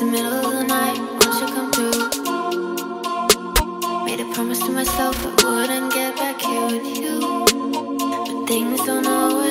the middle of the night, won't you come through? Made a promise to myself I wouldn't get back here with you, but things don't always.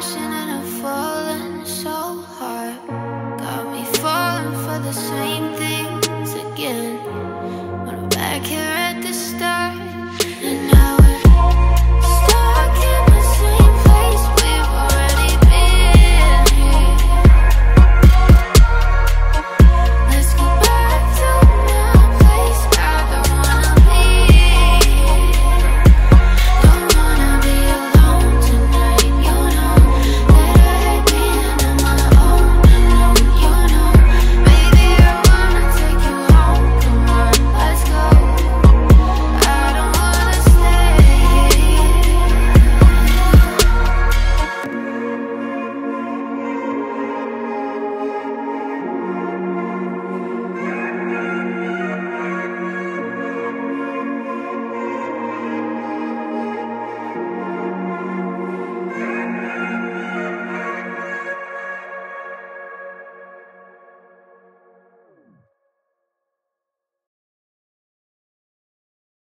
crashing and I've fallen so hard. Got me falling for the same.